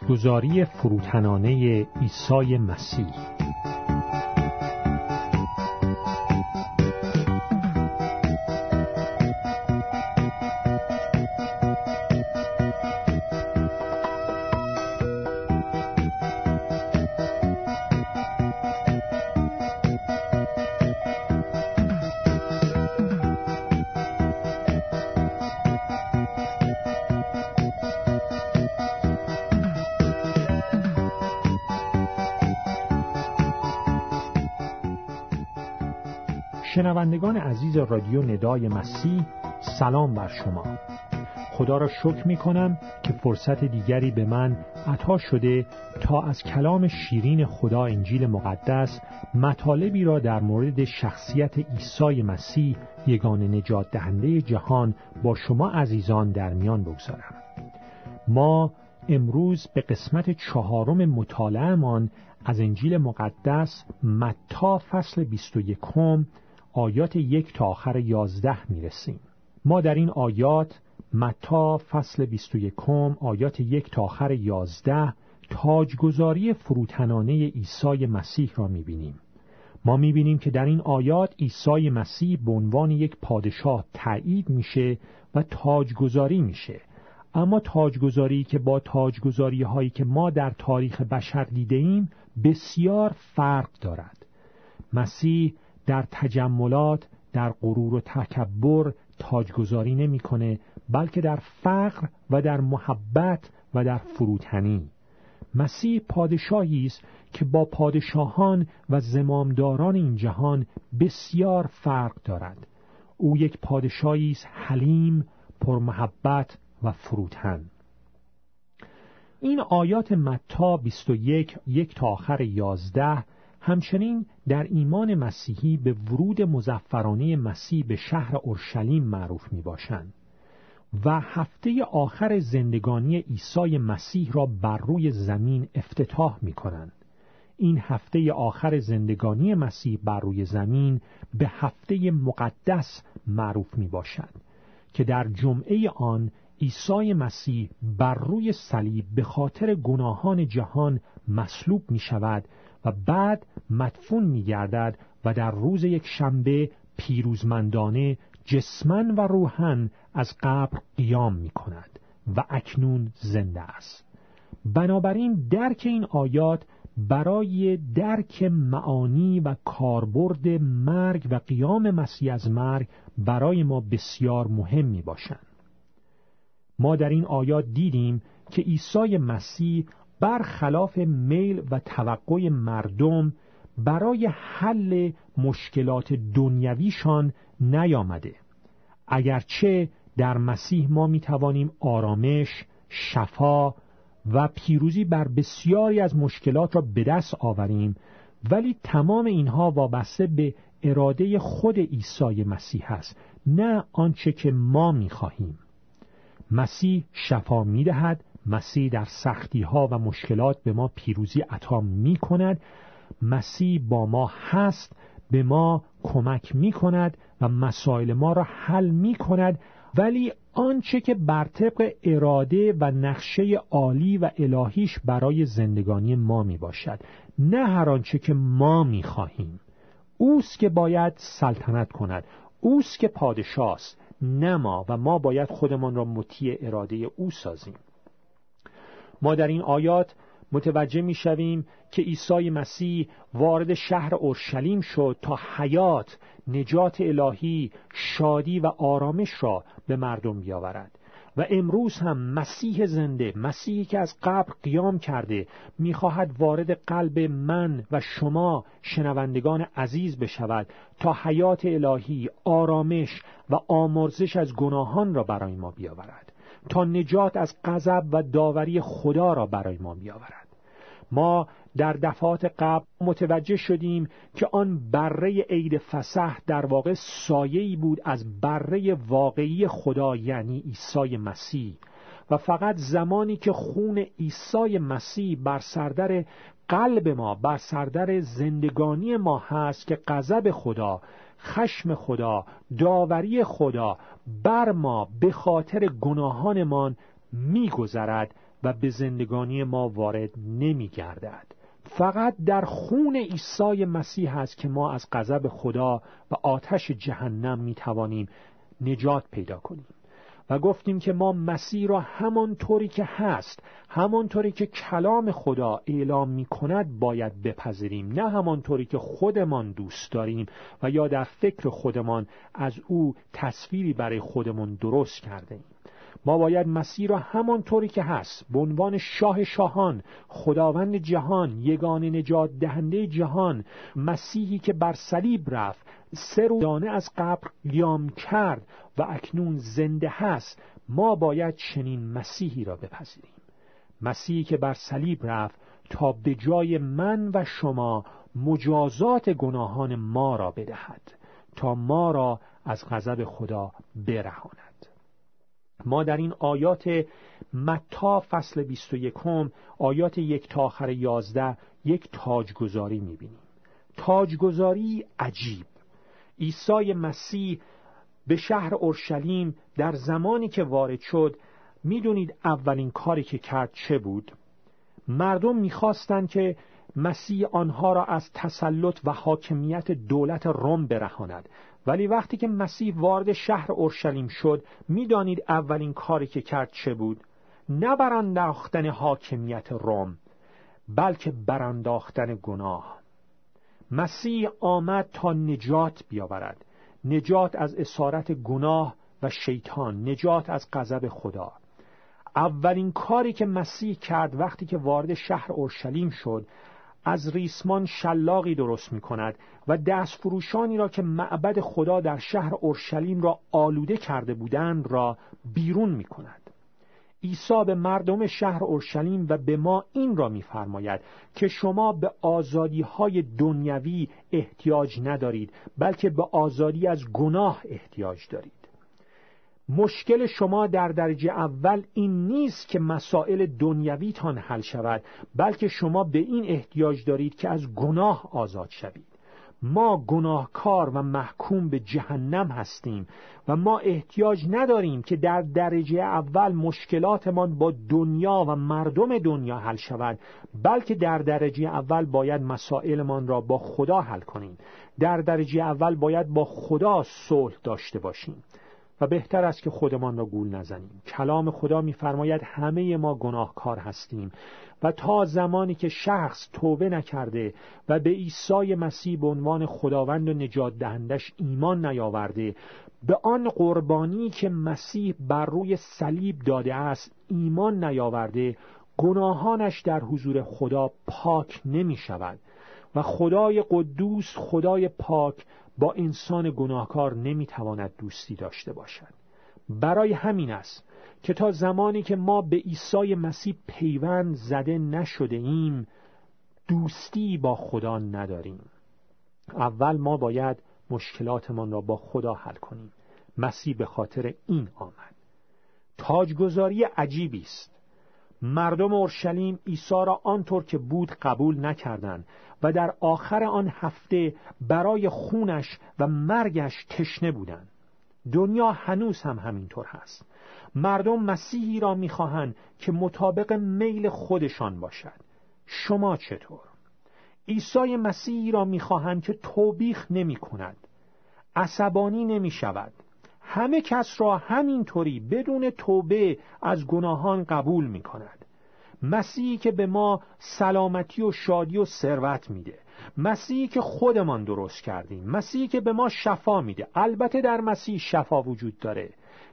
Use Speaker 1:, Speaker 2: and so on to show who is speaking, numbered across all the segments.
Speaker 1: تاجگذاری فروتنانه عیسی مسیح. شنوندگان عزیز رادیو ندای مسیح سلام بر شما. خدا را شکر می کنم که فرصت دیگری به من عطا شده تا از کلام شیرین خدا انجیل مقدس مطالبی را در مورد شخصیت عیسی مسیح یگان نجات دهنده جهان با شما عزیزان در میان بگذارم. ما امروز به قسمت چهارم مطالعهمان از انجیل مقدس متا فصل 21 آیات یک تا آخر یازده می‌رسیم. ما در این آیات متا فصل 21 آیات یک تا آخر یازده تاجگذاری فروتنانه عیسی مسیح را می‌بینیم. ما می‌بینیم که در این آیات عیسی مسیح به عنوان یک پادشاه تایید میشه و تاجگذاری میشه. اما تاجگذاری که با تاجگذاری هایی که ما در تاریخ بشر دیده ایم بسیار فرق دارد. مسیح در تجملات در غرور و تکبر تاجگذاری نمی‌کنه بلکه در فقر و در محبت و در فروتنی. مسیح پادشاهی است که با پادشاهان و زمامداران این جهان بسیار فرق دارد. او یک پادشاهی است حلیم پرمحبت و فروتن. این آیات متا 21 یک تا آخر 11 همچنین در ایمان مسیحی به ورود مزفرانه مسیح به شهر اورشلیم معروف می باشند و هفته آخر زندگانی عیسی مسیح را بر روی زمین افتتاح می کنند. این هفته آخر زندگانی مسیح بر روی زمین به هفته مقدس معروف می باشد که در جمعه آن عیسی مسیح بر روی صلیب به خاطر گناهان جهان مصلوب می شود و بعد مدفون می گردد و در روز یک شنبه پیروزمندانه جسمن و روحن از قبر قیام می کند و اکنون زنده است بنابراین درک این آیات برای درک معانی و کاربرد مرگ و قیام مسیح از مرگ برای ما بسیار مهم می باشند. ما در این آیات دیدیم که عیسی مسیح برخلاف میل و توقع مردم برای حل مشکلات دنیویشان نیامده. اگرچه در مسیح ما می توانیم آرامش، شفا و پیروزی بر بسیاری از مشکلات را به دست آوریم ولی تمام اینها وابسته به اراده خود عیسی مسیح است نه آنچه که ما می خواهیم مسیح شفا می دهد مسیح در سختی ها و مشکلات به ما پیروزی عطا می کند مسیح با ما هست به ما کمک می کند و مسائل ما را حل می کند ولی آنچه که بر طبق اراده و نقشه عالی و الهیش برای زندگانی ما می باشد نه هر آنچه که ما می خواهیم اوست که باید سلطنت کند. اوست که پادشاه است نه ما و ما باید خودمان را مطیع اراده او سازیم. ما در این آیات متوجه می شویم که عیسی مسیح وارد شهر اورشلیم شد تا حیات، نجات الهی، شادی و آرامش را به مردم بیاورد. و امروز هم مسیح زنده مسیحی که از قبر قیام کرده می‌خواهد وارد قلب من و شما شنوندگان عزیز بشود تا حیات الهی آرامش و آمرزش از گناهان را برای ما بیاورد. تا نجات از غضب و داوری خدا را برای ما بیاورد. ما در دفعات قبل متوجه شدیم که آن بره عید فسح در واقع سایه‌ای بود از بره واقعی خدا یعنی عیسی مسیح. و فقط زمانی که خون عیسی مسیح بر سردر قلب ما بر سردر زندگانی ما هست که غضب خدا خشم خدا داوری خدا بر ما به خاطر گناهانمان میگذرد و به زندگانی ما وارد نمی گردد فقط در خون عیسی مسیح است که ما از غضب خدا و آتش جهنم می توانیم نجات پیدا کنیم. و گفتیم که ما مسیح را همانطوری که هست همانطوری که کلام خدا اعلام می کند باید بپذیریم نه همانطوری که خودمان دوست داریم و یا در فکر خودمان از او تصویری برای خودمان درست کرده ایم ما باید مسیح را همانطوری که هست به عنوان شاه شاهان خداوند جهان یگان نجات دهنده جهان مسیحی که بر صلیب رفت سه دانه از قبر لیام کرد و اکنون زنده هست ما باید چنین مسیحی را بپذیریم. مسیحی که بر صلیب رفت تا به جای من و شما مجازات گناهان ما را بدهد تا ما را از غضب خدا برهاند. ما در این آیات متا فصل 21 آیات یک تا آخر 11 یک تاجگذاری می‌بینیم. تاجگذاری عجیب. عیسی مسیح به شهر اورشلیم در زمانی که وارد شد می‌دونید اولین کاری که کرد چه بود؟ مردم می‌خواستند که مسیح آنها را از تسلط و حاکمیت دولت روم برهاند. ولی وقتی که مسیح وارد شهر اورشلیم شد می‌دانید اولین کاری که کرد چه بود؟ نه برانداختن حاکمیت روم بلکه برانداختن گناه. مسیح آمد تا نجات بیاورد. نجات از اسارت گناه و شیطان نجات از غضب خدا. اولین کاری که مسیح کرد وقتی که وارد شهر اورشلیم شد از ریسمان شلاقی درست می کند و دست فروشانی را که معبد خدا در شهر اورشلیم را آلوده کرده بودند را بیرون می کند عیسی به مردم شهر اورشلیم و به ما این را میفرماید که شما به آزادی های دنیوی احتیاج ندارید بلکه به آزادی از گناه احتیاج دارید. مشکل شما در درجه اول این نیست که مسائل دنیویتان حل شود بلکه شما به این احتیاج دارید که از گناه آزاد شوید. ما گناهکار و محکوم به جهنم هستیم و ما احتیاج نداریم که در درجه اول مشکلاتمان با دنیا و مردم دنیا حل شود بلکه در درجه اول باید مسائلمان را با خدا حل کنیم. در درجه اول باید با خدا صلح داشته باشیم. و بهتر است که خودمان را گول نزنیم. کلام خدا میفرماید همه ما گناهکار هستیم و تا زمانی که شخص توبه نکرده و به عیسی مسیح به عنوان خداوند و نجات دهندش ایمان نیاورده به آن قربانی که مسیح بر روی صلیب داده است ایمان نیاورده گناهانش در حضور خدا پاک نمی شود و خدای قدوس خدای پاک با انسان گناهکار نمی‌تواند دوستی داشته باشد. برای همین است که تا زمانی که ما به عیسی مسیح پیوند زده نشده ایم دوستی با خدا نداریم. اول ما باید مشکلاتمان را با خدا حل کنیم. مسیح به خاطر این آمد. تاجگذاری عجیبی است. مردم اورشلیم عیسی را آنطور که بود قبول نکردند و در آخر آن هفته برای خونش و مرگش تشنه بودند. دنیا هنوز هم همینطور هست. مردم مسیحی را می‌خواهند که مطابق میل خودشان باشد. شما چطور؟ عیسی مسیحی را می‌خواهند که توبیخ نمی کند عصبانی نمی شود همه کس را همینطوری بدون توبه از گناهان قبول می کند مسیحی که به ما سلامتی و شادی و ثروت میده. مسیحی که خودمان درست کردیم. مسیحی که به ما شفا میده. البته در مسیح شفا وجود داره.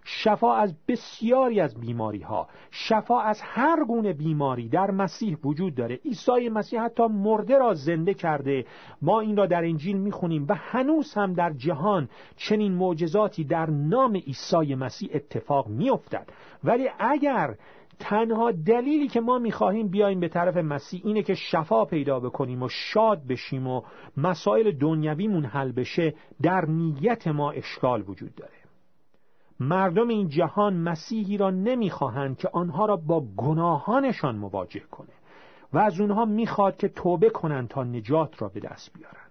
Speaker 1: شفا از بسیاری از بیماری ها شفا از هر گونه بیماری در مسیح وجود داره. عیسی مسیح حتی مرده را زنده کرده. ما این را در انجیل می‌خونیم و هنوز هم در جهان چنین معجزاتی در نام عیسی مسیح اتفاق میافتد. ولی اگر تنها دلیلی که ما می‌خواهیم بیایم به طرف مسیح اینه که شفا پیدا بکنیم و شاد بشیم و مسائل دنیویمون حل بشه در نیت ما اشکال وجود داره. مردم این جهان مسیحی را نمی‌خواهند که آنها را با گناهانشان مواجه کنه و از اونها می‌خواد که توبه کنند تا نجات را به دست بیارن.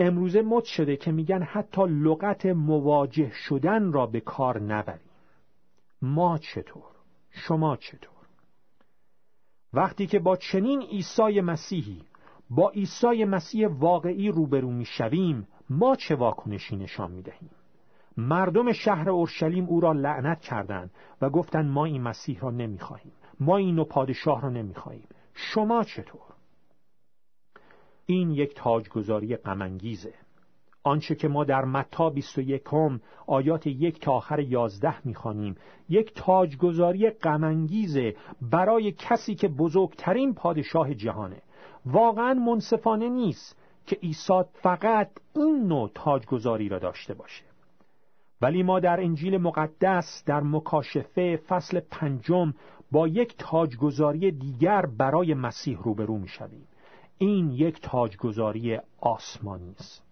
Speaker 1: امروزه مد شده که میگن حتی لغت مواجه شدن را به کار نبریم. ما چطور؟ شما چطور؟ وقتی که با چنین عیسی مسیحی با عیسی مسیح واقعی روبرو می‌شویم ما چه واکنشی نشان می‌دهیم؟ مردم شهر اورشلیم او را لعنت کردند و گفتند ما این مسیح را نمی‌خواهیم. ما این نوع پادشاه را نمی‌خواهیم. شما چطور؟ این یک تاجگذاری غمانگیزه. آنچه که ما در متا 21 آیات یک تا آخر یازده می‌خوانیم یک تاجگذاری غمانگیزه برای کسی که بزرگترین پادشاه جهانه. واقعا منصفانه نیست که عیسی فقط این نوع تاجگذاری را داشته باشه. ولی ما در انجیل مقدس در مکاشفه فصل پنجم با یک تاجگذاری دیگر برای مسیح روبرو می‌شویم. این یک تاجگذاری آسمانی است.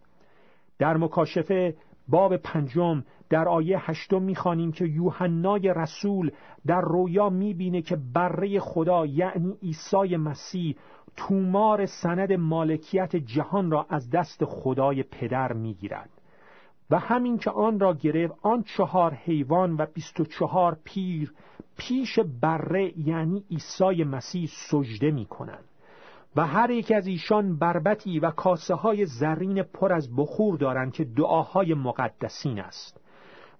Speaker 1: در مکاشفه باب پنجم در آیه هشتم می‌خوانیم که یوحنای رسول در رویا می‌بینه که بره خدا یعنی عیسی مسیح تومار سند مالکیت جهان را از دست خدای پدر می‌گیرد. و همین که آن را گرفت آن چهار حیوان و بیست و چهار پیر پیش بره یعنی عیسی مسیح سجده می کنند و هر یک از ایشان بربتی و کاسه های زرین پر از بخور دارند که دعاهای مقدسین است.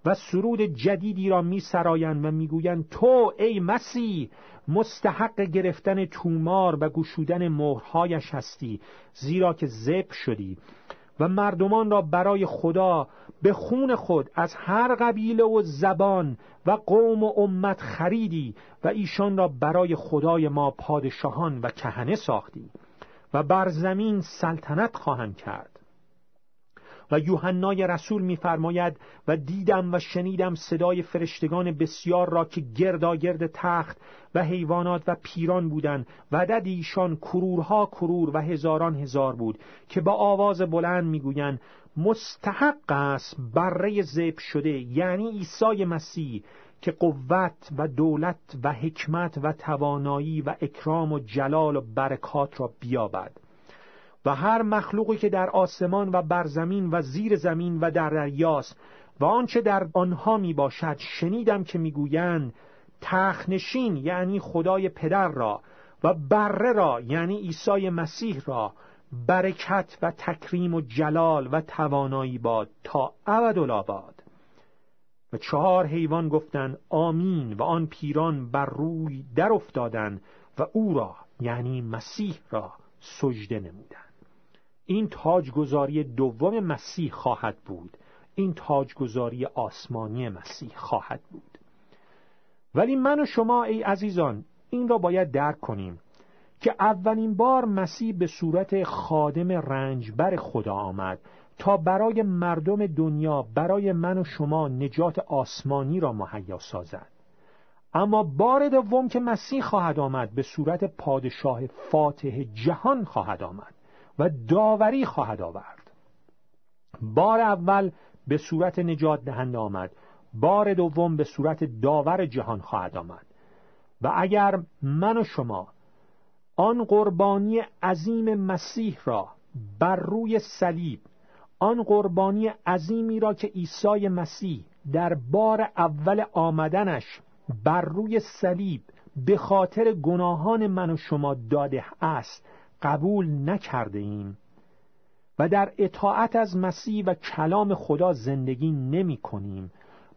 Speaker 1: و سرود جدیدی را می سرایند و می‌گویند تو ای مسیح مستحق گرفتن تومار و گشودن مهرهایش هستی زیرا که زب شدی. و مردمان را برای خدا به خون خود از هر قبیله و زبان و قوم و امت خریدی و ایشان را برای خدای ما پادشاهان و کهنه ساختی و بر زمین سلطنت خواهند کرد. و یوحنای رسول میفرماید و دیدم و شنیدم صدای فرشتگان بسیار را که گرداگرد تخت و حیوانات و پیران بودند. و عدد ایشان کرورها کرور و هزاران هزار بود که با آواز بلند می‌گویند مستحق است بره زب شده یعنی عیسی مسیح که قوت و دولت و حکمت و توانایی و اکرام و جلال و برکات را بیابد. و هر مخلوقی که در آسمان و بر زمین و زیر زمین و در دریاست و آنچه در آنها می باشد شنیدم که می‌گویند تخنشین یعنی خدای پدر را و بره را یعنی عیسی مسیح را برکت و تکریم و جلال و توانایی باد تا ابدالآباد و چهار حیوان گفتند آمین. و آن پیران بر روی در افتادن و او را یعنی مسیح را سجده نمودند. این تاجگذاری دوم مسیح خواهد بود. این تاجگذاری آسمانی مسیح خواهد بود. ولی من و شما ای عزیزان این را باید درک کنیم که اولین بار مسیح به صورت خادم رنجبر خدا آمد تا برای مردم دنیا برای من و شما نجات آسمانی را مهیا سازد. اما بار دوم که مسیح خواهد آمد به صورت پادشاه فاتح جهان خواهد آمد. و داوری خواهد آورد. بار اول به صورت نجات دهنده آمد. بار دوم به صورت داور جهان خواهد آمد. و اگر من و شما آن قربانی عظیم مسیح را بر روی صلیب آن قربانی عظیمی را که عیسی مسیح در بار اول آمدنش بر روی صلیب به خاطر گناهان من و شما داده است قبول نکرده ایم و در اطاعت از مسیح و کلام خدا زندگی نمی کنیم.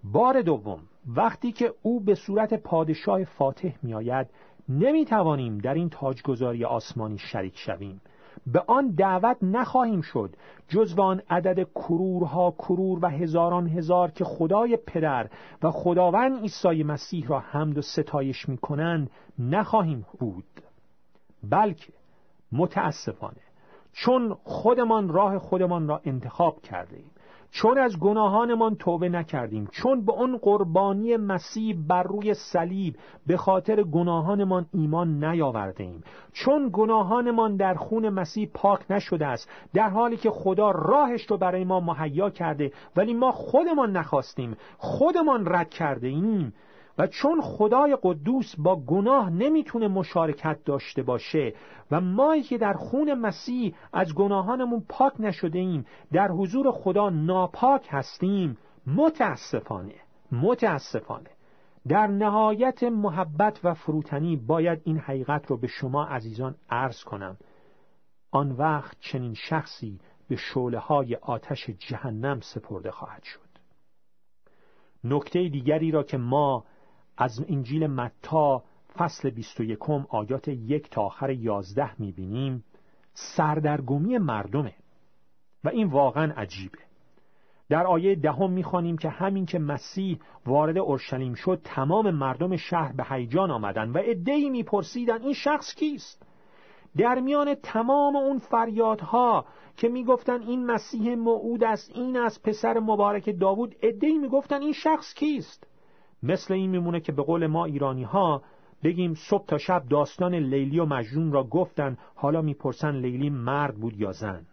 Speaker 1: بار دوم وقتی که او به صورت پادشاه فاتح می آید نمی توانیم در این تاجگذاری آسمانی شریک شویم. به آن دعوت نخواهیم شد جزو آن عدد کرورها کرور و هزاران هزار که خدای پدر و خداوند عیسی مسیح را حمد و ستایش می کنند نخواهیم بود. بلکه متاسفانه. چون خودمان راه خودمان را انتخاب کرده ایم چون از گناهانمان توبه نکردیم چون به اون قربانی مسیح بر روی صلیب به خاطر گناهانمان ایمان نیاورده ایم چون گناهانمان در خون مسیح پاک نشده است در حالی که خدا راهش رو برای ما مهیا کرده ولی ما خودمان نخواستیم خودمان رد کرده ایم و چون خدای قدوس با گناه نمی‌تونه مشارکت داشته باشه و ما که در خون مسیح از گناهانمون پاک نشده ایم در حضور خدا ناپاک هستیم متاسفانه متاسفانه. در نهایت محبت و فروتنی باید این حقیقت رو به شما عزیزان عرض کنم. آن وقت چنین شخصی به شعله های آتش جهنم سپرده خواهد شد. نکته دیگری را که ما از انجیل متا فصل 21 آیات یک تا آخر یازده می‌بینیم سردرگمی مردمه و این واقعا عجیبه. در آیه دهم می‌خوانیم که همین که مسیح وارد اورشلیم شد تمام مردم شهر به هیجان آمدند و عدهای میپرسیدند این شخص کیست؟ در میان تمام اون فریادها که می‌گفتن این مسیح موعود است این از پسر مبارک داوود عدهای می‌گفتن این شخص کیست؟ مثل این میمونه که به قول ما ایرانی ها بگیم صبح تا شب داستان لیلی و مجنون را گفتن حالا می‌پرسن لیلی مرد بود یا زن.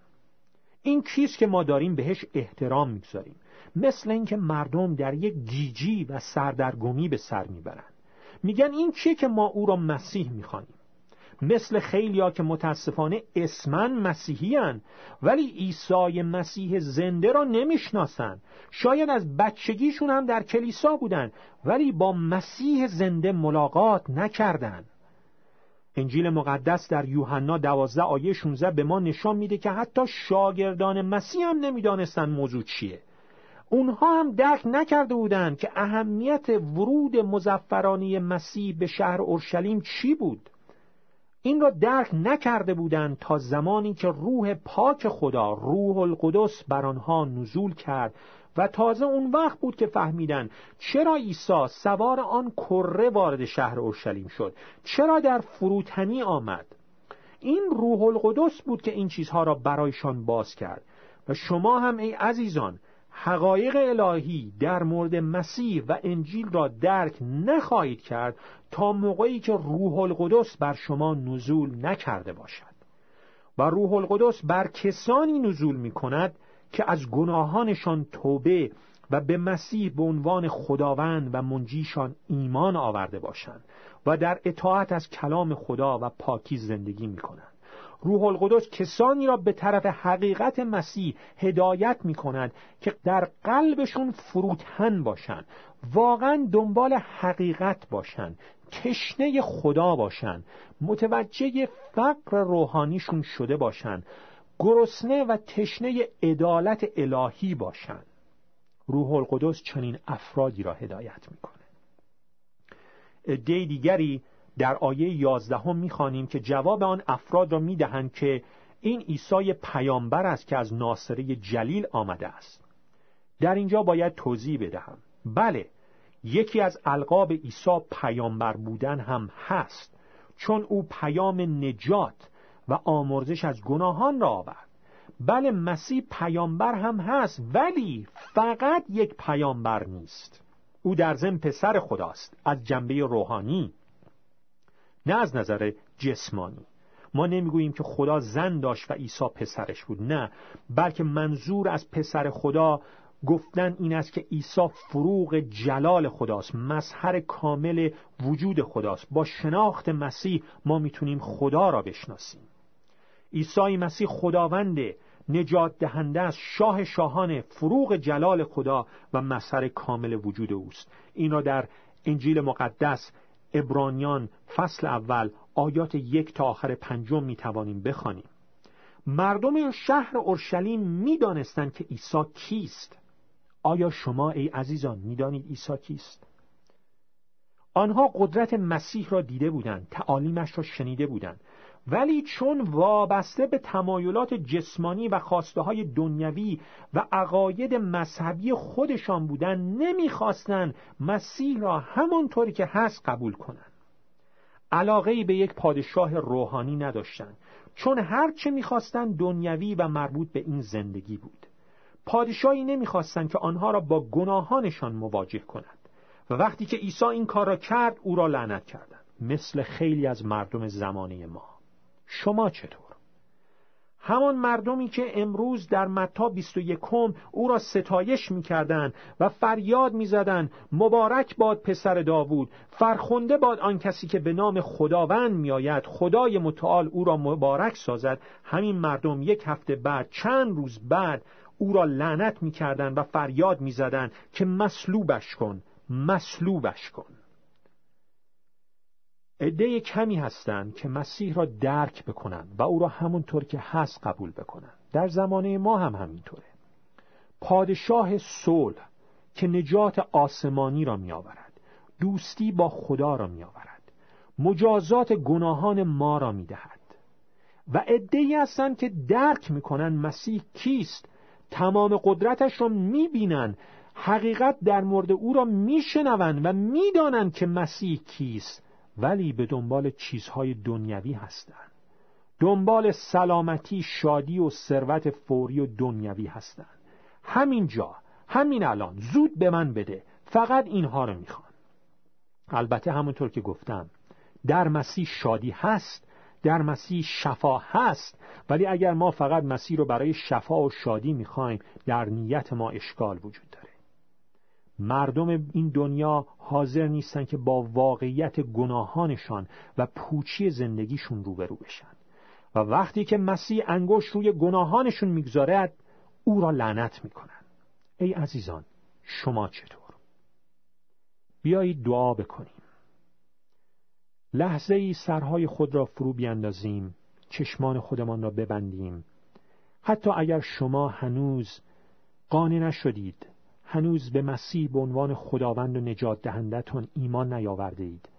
Speaker 1: این کیست که ما داریم بهش احترام می‌گذاریم؟ مثل اینکه مردم در یک گیجی و سردرگمی به سر می‌برند میگن این چیه که ما او را مسیح می‌خوانیم؟ مثل خیلیا که متاسفانه اسمن مسیحی هن ولی عیسی مسیح زنده را نمی‌شناسن شاید از بچگیشون هم در کلیسا بودن ولی با مسیح زنده ملاقات نکردن. انجیل مقدس در یوحنا دوازده آیه 16 به ما نشان میده که حتی شاگردان مسیح هم نمی‌دانستن موضوع چیه. اونها هم درک نکرده بودند که اهمیت ورود مزفرانی مسیح به شهر اورشلیم چی بود. این را درک نکرده بودند تا زمانی که روح پاک خدا روح القدس بر آنها نزول کرد و تازه اون وقت بود که فهمیدن چرا عیسی سوار آن کره وارد شهر اورشلیم شد چرا در فروتنی آمد. این روح القدس بود که این چیزها را برایشان باز کرد. و شما هم ای عزیزان حقایق الهی در مورد مسیح و انجیل را درک نخواهید کرد تا موقعی که روح القدس بر شما نزول نکرده باشد. و روح القدس بر کسانی نزول می کند که از گناهانشان توبه و به مسیح به عنوان خداوند و منجیشان ایمان آورده باشند و در اطاعت از کلام خدا و پاکی زندگی می کنند روح القدس کسانی را به طرف حقیقت مسیح هدایت می کند که در قلبشون فروتن باشند واقعا دنبال حقیقت باشند تشنه خدا باشند متوجه فقر روحانیشون شده باشند گرسنه و تشنه عدالت الهی باشند روح القدس چنین افرادی را هدایت می‌کنه. عده دیگری در آیه یازدهم می‌خوانیم که جواب آن افراد را می‌دهند که این عیسی پیامبر است که از ناصره جلیل آمده است. در اینجا باید توضیح بدهم. بله یکی از القاب عیسی پیامبر بودن هم هست چون او پیام نجات و آمرزش از گناهان را آورد. بله مسیح پیامبر هم هست ولی فقط یک پیامبر نیست. او در ضمن پسر خداست از جنبه روحانی نه از نظر جسمانی. ما نمی‌گوییم که خدا زن داشت و عیسی پسرش بود نه بلکه منظور از پسر خدا گفتن این است که عیسی فروغ جلال خداست مظهر کامل وجود خداست. با شناخت مسیح ما می‌تونیم خدا را بشناسیم. عیسی مسیح خداونده نجات دهنده است شاه شاهان فروغ جلال خدا و مظهر کامل وجود اوست. این را در انجیل مقدس ابرانیان فصل اول آیات یک تا آخر پنجم می توانیم بخوانیم. مردم شهر اورشلیم می‌دانستند که عیسی کیست. آیا شما ای عزیزان می‌دانید عیسی کیست؟ آنها قدرت مسیح را دیده بودند تعالیمش را شنیده بودند. ولی چون وابسته به تمایلات جسمانی و خواسته های دنیوی و عقاید مذهبی خودشان بودند نمی‌خواستند مسیح را همانطوری که هست قبول کنند. علاقه به یک پادشاه روحانی نداشتند چون هرچه می‌خواستند دنیوی و مربوط به این زندگی بود. پادشاهی نمی‌خواستند که آنها را با گناهانشان مواجه کنند. و وقتی که عیسی این کار را کرد او را لعنت کردند. مثل خیلی از مردم زمانه ما. شما چطور؟ همان مردمی که امروز در متا 21 او را ستایش می‌کردند و فریاد می‌زدند مبارک باد پسر داوود فرخنده باد آن کسی که به نام خداوند میآید. خدای متعال او را مبارک سازد. همین مردم یک هفته بعد چند روز بعد او را لعنت می‌کردند و فریاد می‌زدند که مصلوبش کن مصلوبش کن. عده کمی هستند که مسیح را درک بکنن و او را همونطور که هست قبول بکنن در زمانه ما هم همینطوره. پادشاه صلح که نجات آسمانی را می آورد دوستی با خدا را می آورد مجازات گناهان ما را می دهد و عدهای هستند که درک می‌کنن مسیح کیست تمام قدرتش را می‌بینن حقیقت در مورد او را میشنوند و می‌دانند که مسیح کیست. ولی به دنبال چیزهای دنیوی هستند دنبال سلامتی شادی و ثروت فوری و دنیوی هستند همین جا همین الان زود به من بده. فقط اینها رو می‌خوان البته همونطور که گفتم در مسیح شادی هست در مسیح شفا هست ولی اگر ما فقط مسیح رو برای شفا و شادی می‌خوایم در نیت ما اشکال وجود داره. مردم این دنیا حاضر نیستن که با واقعیت گناهانشان و پوچی زندگیشون روبرو بشن. و وقتی که مسیح انگوش روی گناهانشون می‌گذارد او را لعنت می‌کنن. ای عزیزان شما چطور؟ بیایید دعا بکنیم. لحظه ای سرهای خود را فرو بیندازیم چشمان خودمان را ببندیم. حتی اگر شما هنوز قانع نشدید هنوز به مسیح به عنوان خداوند و نجات دهندتون ایمان نیاورده اید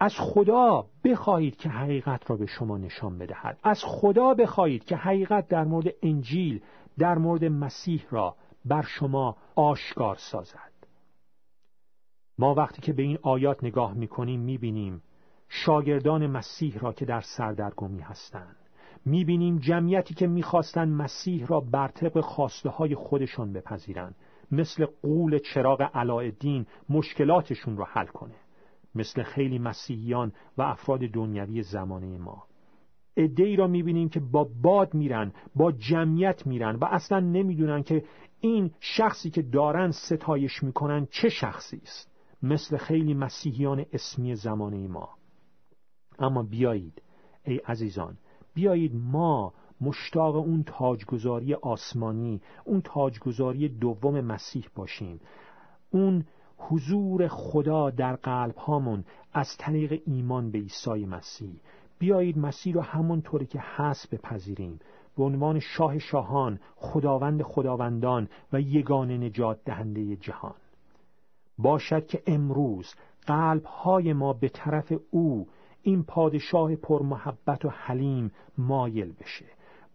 Speaker 1: از خدا بخواهید که حقیقت را به شما نشان بدهد. از خدا بخواهید که حقیقت در مورد انجیل در مورد مسیح را بر شما آشکار سازد. ما وقتی که به این آیات نگاه می‌کنیم می‌بینیم شاگردان مسیح را که در سردرگمی هستند. می‌بینیم جمعیتی که می‌خواستند مسیح را بر طبق خواسته های خودشان بپذیرند. مثل قول چراغ علایالدین مشکلاتشون را حل کنه. مثل خیلی مسیحیان و افراد دنیوی زمانه ما. ای را می‌بینیم که با باد میرن با جمعیت میرن و اصلا نمی‌دونن که این شخصی که دارن ستایش می‌کنن چه شخصی است. مثل خیلی مسیحیان اسمی زمانه ما. اما بیایید ای عزیزان بیایید ما مشتاق اون تاجگذاری آسمانی اون تاجگذاری دوم مسیح باشیم. اون حضور خدا در قلب هامون از طریق ایمان به عیسی مسیح. بیایید مسیح رو همونطوری که هست بپذیریم. به عنوان شاه شاهان خداوند خداوندان و یگان نجات دهنده جهان. باشد که امروز قلب های ما به طرف او این پادشاه پرمحبت و حلیم مایل بشه.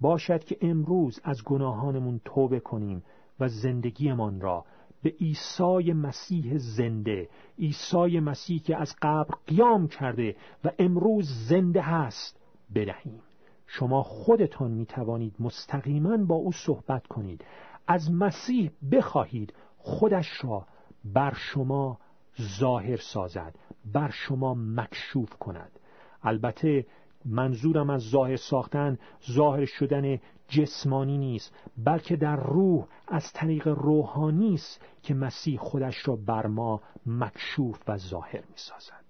Speaker 1: باشد که امروز از گناهانمون توبه کنیم و زندگیمان را به عیسی مسیح زنده عیسی مسیح که از قبر قیام کرده و امروز زنده هست بدهیم شما خودتان می توانید مستقیما با او صحبت کنید. از مسیح بخواهید خودش را بر شما ظاهر سازد بر شما مکشوف کند. البته منظورم از ظاهر ساختن ظاهر شدن جسمانی نیست بلکه در روح از طریق روحانی است که مسیح خودش را بر ما مکشوف و ظاهر می سازد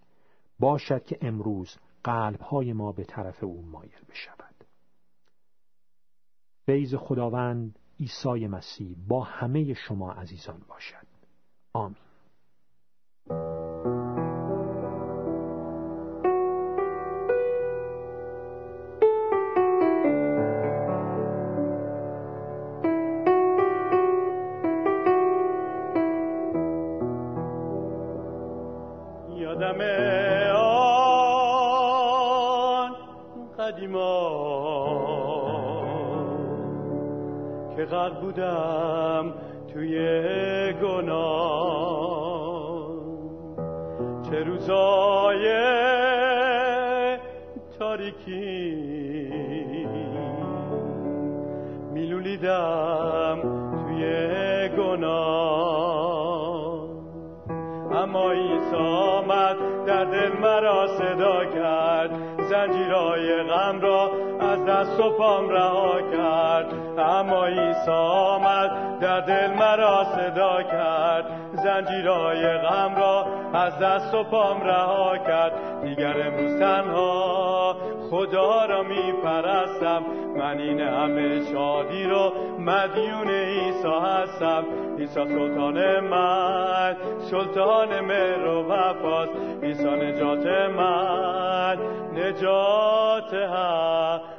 Speaker 1: باشد که امروز قلبهای ما به طرف او مایل بشود. فیض خداوند عیسی مسیح با همه شما عزیزان باشد. آمین.
Speaker 2: بودم توی گناه. چه روزای تاریکی میلولیدم توی گناه. اما ایسا آمد در دل مرا صدا کرد. زنجیرای غم را از دست و پام رها کرد. اما عیسی آمد در دل مرا صدا کرد. زنجیرای غم را از دست و پام رها کرد. دیگر امروز تنها خدا را می پرستم من این همه شادی رو مدیون عیسی هستم. عیسی سلطان من سلطان مهر و وفاست. عیسی نجات من نجات همه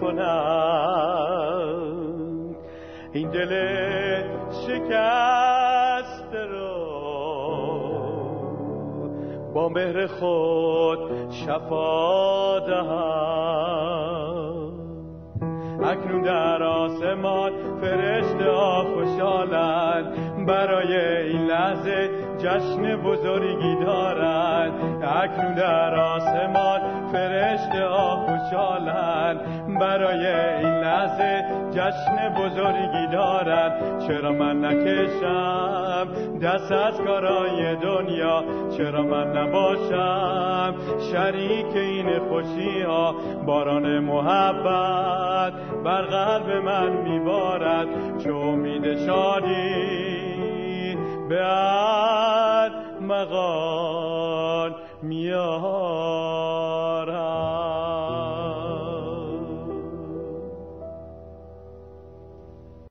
Speaker 2: کنم. این دل شکست رو با مهر خود شفا دهم. اکنون در آسمان فرشته ها برای این لحظه جشن بزرگی دارند. اکنون در آسمان فرشته ها خوشحالند. برای این لحظه جشن بزرگی دارند چرا من نکشم دست از کارای دنیا؟ چرا من نباشم شریک این خوشی ها باران محبت بر قلب من میبارد. چه امید شادی به مغان میاد